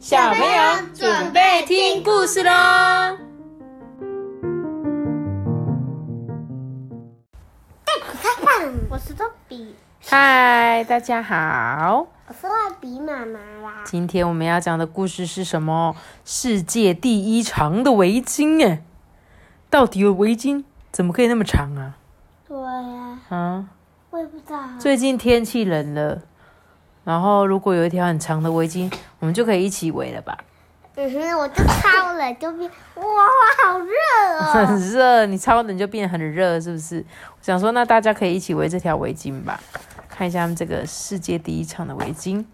小朋友准备听故事喽！我是豆比，嗨，大家好！我是蜡笔妈妈啦。今天我们要讲的故事是什么？世界第一长的围巾哎！到底有围巾怎么可以那么长啊？对呀，啊，我也不知道。最近天气冷了，然后如果有一条很长的围巾，我们就可以一起围了吧？嗯哼，我就超冷，就变哇，好热哦！很热，你超冷就变很热，是不是？我想说，那大家可以一起围这条围巾吧。看一下他们这个世界第一长的围巾。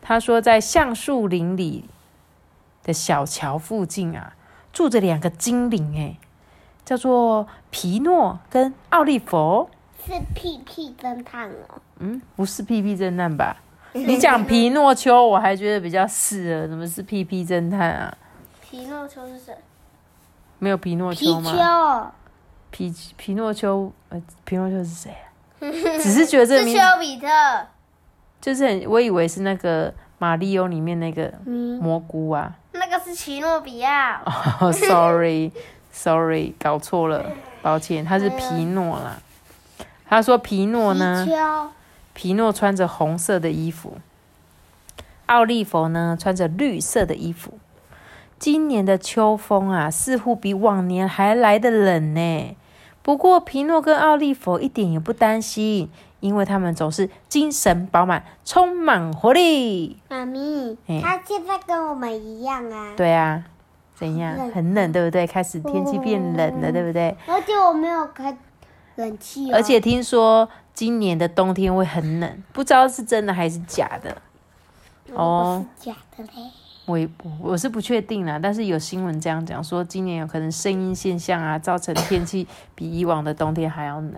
他说，在橡树林里的小桥附近啊，住着两个精灵，哎，叫做皮诺跟奥利弗。是屁屁侦探哦。嗯，不是屁屁侦探吧？你讲皮诺丘，我还觉得比较适合。怎么是屁屁侦探啊？皮诺丘是谁？没有皮诺丘吗？丘。皮皮诺丘，呃，皮诺丘是谁啊？只是觉得这个是丘比特。就是很，我以为是那个马里奥里面那个嗯，蘑菇啊。那个是奇诺比亚。哦，sorry，sorry，搞错了，抱歉，他是皮诺啦。他说皮诺呢皮，诺穿着红色的衣服，奥利弗呢穿着绿色的衣服。今年的秋风啊，似乎比往年还来得冷呢。不过皮诺跟奥利弗一点也不担心，因为他们总是精神饱满，充满活力。妈咪嘿，他现在跟我们一样啊。对啊，怎样？很冷，对不对？开始天气变冷了，对不对？而且我没有开冷气哦。而且听说今年的冬天会很冷，不知道是真的还是假的。哦是假的嘞。我我是不确定啦，但是有新闻这样讲，说今年有可能声音现象啊，造成天气比以往的冬天还要冷。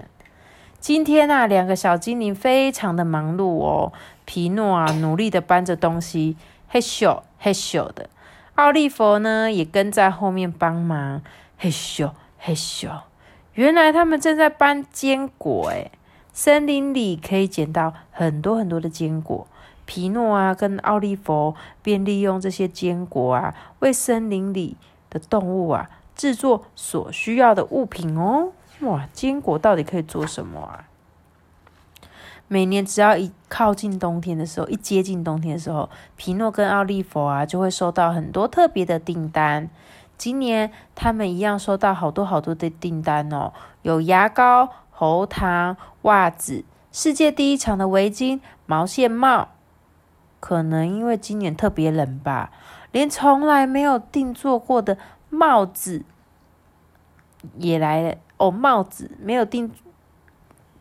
今天啊，两个小精灵非常的忙碌哦。皮诺啊，努力的搬着东西，嘿咻嘿咻的。奥利弗呢，也跟在后面帮忙，嘿咻嘿咻。原来他们正在搬坚果诶，森林里可以捡到很多很多的坚果。皮诺啊，跟奥利弗便利用这些坚果啊，为森林里的动物啊制作所需要的物品哦。哇，坚果到底可以做什么啊？每年只要一靠近冬天的时候，一接近冬天的时候，皮诺跟奥利弗啊就会收到很多特别的订单。今年他们一样收到好多好多的订单哦，有牙膏、喉糖、袜子、世界第一长的围巾、毛线帽。可能因为今年特别冷吧，连从来没有定做过的帽子也来了哦。帽子没有定，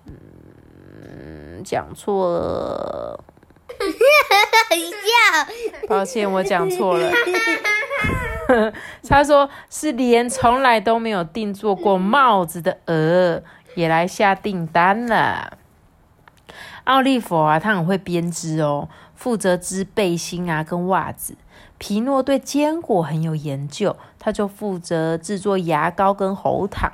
嗯，讲错了，笑。抱歉，我讲错了。他说是连从来都没有定做过帽子的鹅也来下订单了。奥利弗啊，他很会编织哦，负责织背心啊跟袜子。皮诺对坚果很有研究，他就负责制作牙膏跟喉糖。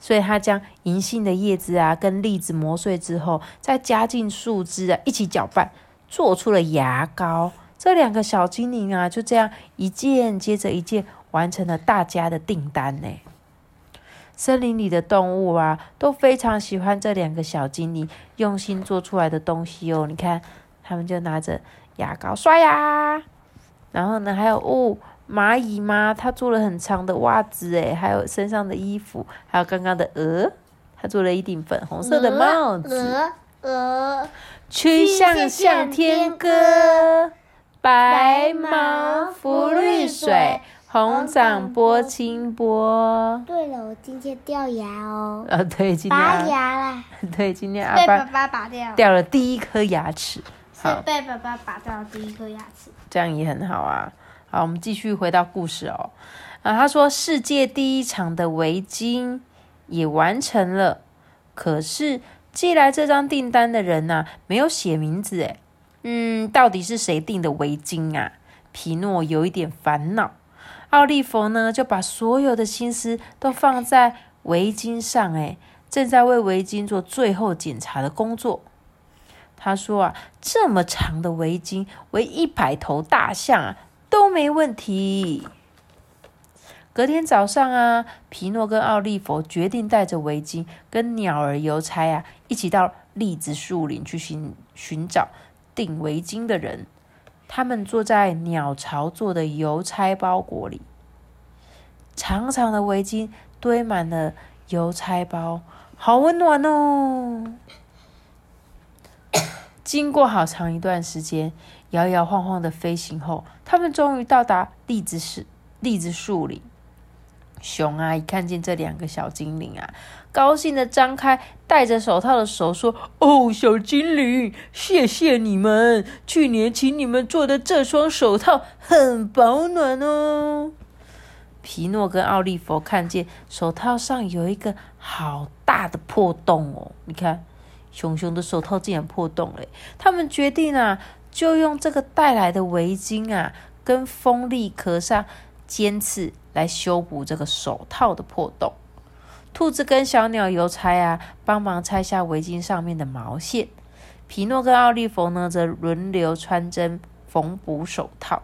所以他将银杏的叶子啊跟栗子磨碎之后，再加进树枝啊一起搅拌，做出了牙膏。这两个小精灵啊，就这样一件接着一件完成了大家的订单呢。森林里的动物啊，都非常喜欢这两个小精灵用心做出来的东西哦。你看，他们就拿着牙膏刷牙，然后呢，还有哦，蚂蚁吗？它做了很长的袜子诶，还有身上的衣服，还有刚刚的鹅，它做了一顶粉红色的帽子。鹅鹅，曲项向天歌，白毛浮绿水，红掌拨清波。对了，我今天掉牙哦，呃，对，今天拔牙啦，对今天阿被爸巴爸拔掉，掉了第一颗牙齿，是好，被爸爸拔掉第一颗牙齿。这样也很好啊。好，我们继续回到故事哦。啊，他说世界第一场的围巾也完成了，可是寄来这张订单的人呐、没有写名字诶。嗯，到底是谁订的围巾啊？皮诺有一点烦恼。奥利弗呢，就把所有的心思都放在围巾上，诶，正在为围巾做最后检查的工作。他说啊，这么长的围巾，围一百头大象啊，都没问题。隔天早上啊，皮诺跟奥利弗决定带着围巾跟鸟儿邮差啊，一起到栗子树林去寻寻找订围巾的人。他们坐在鸟巢做的邮差包裹里，长长的围巾堆满了邮差包，好温暖哦。经过好长一段时间，摇摇晃晃的飞行后，他们终于到达栗子树栗子树林。熊阿姨看见这两个小精灵啊，高兴的张开戴着手套的手，说：“哦，小精灵，谢谢你们！去年请你们做的这双手套很保暖哦。”皮诺跟奥利弗看见手套上有一个好大的破洞哦，你看，熊熊的手套竟然破洞了。他们决定啊，就用这个带来的围巾啊，跟风力壳上尖刺。来修补这个手套的破洞。兔子跟小鸟邮差啊，帮忙拆下围巾上面的毛线。皮诺跟奥利弗呢，则轮流穿针缝补手套。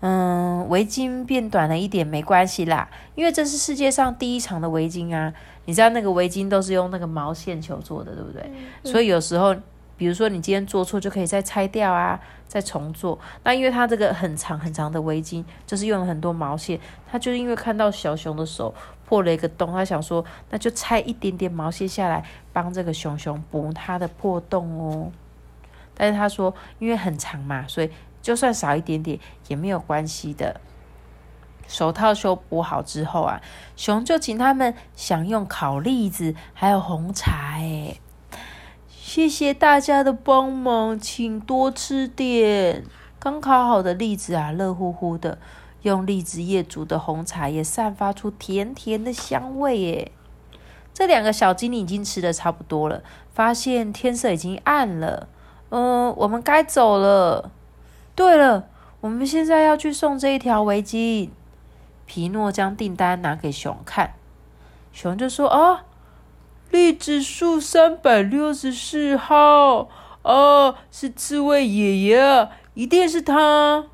嗯，围巾变短了一点没关系啦，因为这是世界上第一长的围巾啊。你知道那个围巾都是用那个毛线球做的，对不对？所以有时候。比如说，你今天做错，就可以再拆掉啊，再重做。那因为它这个很长很长的围巾，就是用了很多毛线，他就因为看到小熊的手破了一个洞，他想说，那就拆一点点毛线下来，帮这个熊熊补它的破洞哦。但是他说，因为很长嘛，所以就算少一点点也没有关系的。手套修补好之后啊，熊就请他们享用烤栗子还有红茶，哎。谢谢大家的帮忙，请多吃点。刚烤好的栗子啊，热乎乎的，用栗子叶煮的红茶也散发出甜甜的香味耶。这两个小精灵已经吃的差不多了，发现天色已经暗了，嗯，我们该走了。对了，我们现在要去送这一条围巾。皮诺将订单拿给熊看，熊就说：“哦。”栗子树三百六十四号，哦，是刺猬爷爷，一定是他。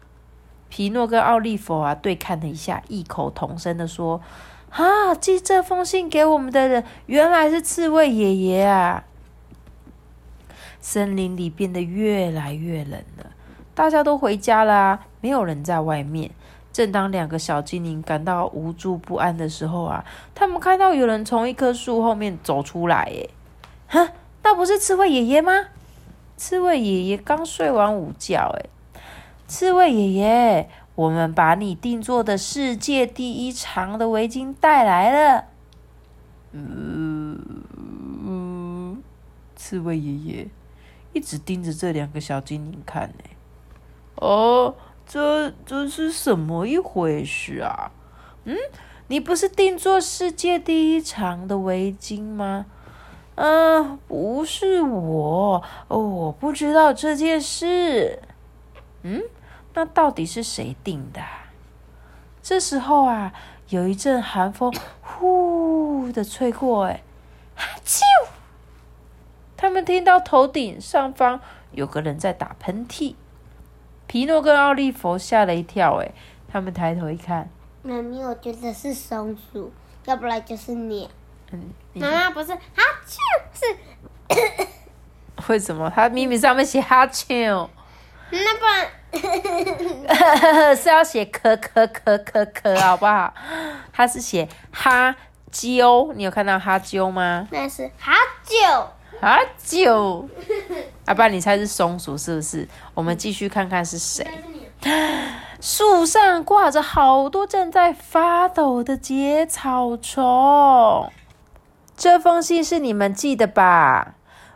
皮诺跟奥利弗啊对看了一下，异口同声的说：“啊，寄这封信给我们的人，原来是刺猬爷爷啊！”森林里变得越来越冷了，大家都回家了啊，没有人在外面。正当两个小精灵感到无助不安的时候啊，他们看到有人从一棵树后面走出来。耶，哼，那不是刺猬爷爷吗？刺猬爷爷刚睡完午觉。哎，刺猬爷爷，我们把你定做的世界第一长的围巾带来了。嗯，刺猬爷爷一直盯着这两个小精灵看。呢。哦。这这是什么一回事啊？嗯，你不是定做世界第一长的围巾吗？嗯，不是我，我不知道这件事。嗯，那到底是谁定的？这时候啊，有一阵寒风呼的吹过，哎，哈啾！他们听到头顶上方有个人在打喷嚏。皮诺跟奥利弗吓了一跳，哎，他们抬头一看，妈咪，我觉得是松鼠，要不然就是鸟。嗯，妈妈不是哈啾，是 为什么？它明明上面写哈啾，那不然 是要写咳咳咳咳咳，好不好？它是写哈啾，你有看到哈啾吗？那是哈啾哈啾。啊，九，阿爸，你猜是松鼠是不是？我们继续看看是谁。树上挂着好多正在发抖的结草虫。这封信是你们寄的吧？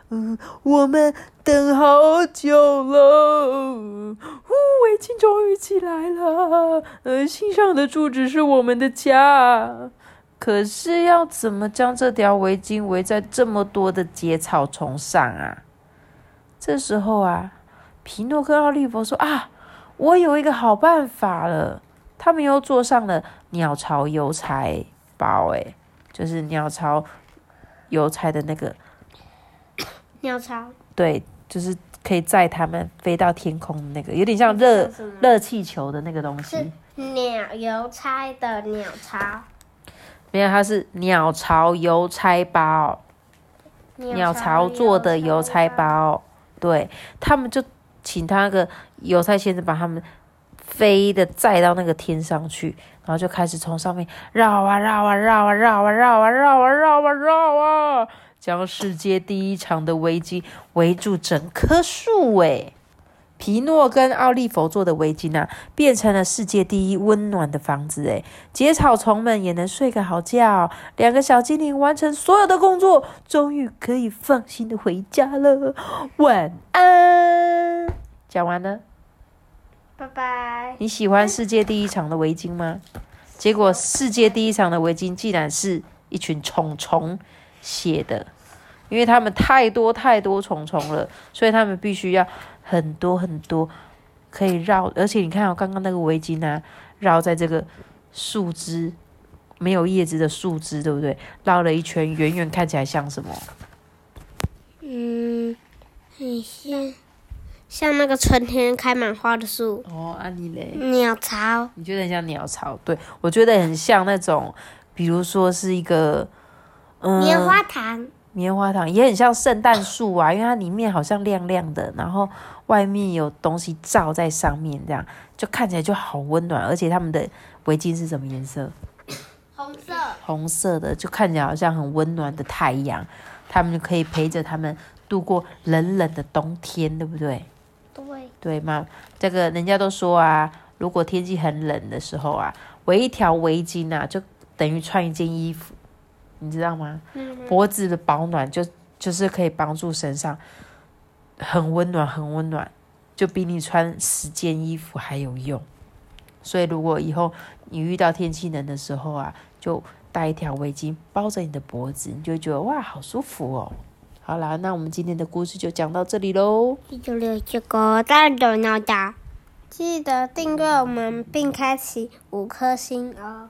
嗯，我们等好久了。呜，围巾终于起来了。呃，信上的住址是我们的家。可是要怎么将这条围巾围在这么多的结草丛上啊？这时候啊，皮诺跟奥利弗说：“啊，我有一个好办法了。”他们又坐上了鸟巢邮差包，哎，就是鸟巢邮差的那个 鸟巢，对，就是可以载他们飞到天空的那个，有点像热热气球的那个东西。鸟邮差的鸟巢，没有，它是鸟巢邮差包，鸟巢做的邮差包。对他们就请他那个犹太先生把他们飞的载到那个天上去，然后就开始从上面绕啊绕啊绕啊绕啊绕啊绕啊绕啊绕啊，将世界第一长的围巾围住整棵树。诶，皮诺跟奥利弗做的围巾啊，变成了世界第一温暖的房子。诶，结草虫们也能睡个好觉。两个小精灵完成所有的工作，终于可以放心的回家了。晚安。讲完了。拜拜。你喜欢世界第一长的围巾吗？结果世界第一长的围巾竟然是一群虫虫写的，因为他们太多太多虫虫了，所以他们必须要很多很多可以绕。而且你看哦，刚刚那个围巾啊，绕在这个树枝没有叶子的树枝，对不对？绕了一圈，远远看起来像什么？嗯，很像像那个春天开满花的树，哦，安妮嘞。鸟巢。你觉得很像鸟巢？对我觉得很像那种，比如说是一个，嗯，棉花糖，棉花糖也很像圣诞树啊，因为它里面好像亮亮的，然后外面有东西罩在上面，这样就看起来就好温暖。而且他们的围巾是什么颜色？红色。红色的，就看起来好像很温暖的太阳。他们就可以陪着他们度过冷冷的冬天，对不对？对。对吗？这个人家都说啊，如果天气很冷的时候啊，围一条围巾啊，就等于穿一件衣服，你知道吗？嗯。脖子的保暖就就是可以帮助身上很温暖，很温暖，就比你穿十件衣服还有用。所以如果以后你遇到天气冷的时候啊，就带一条围巾包着你的脖子，你就会觉得哇，好舒服哦。好啦，那我们今天的故事就讲到这里喽。一九六这个大热闹的，记得订阅我们并开启五颗星哦。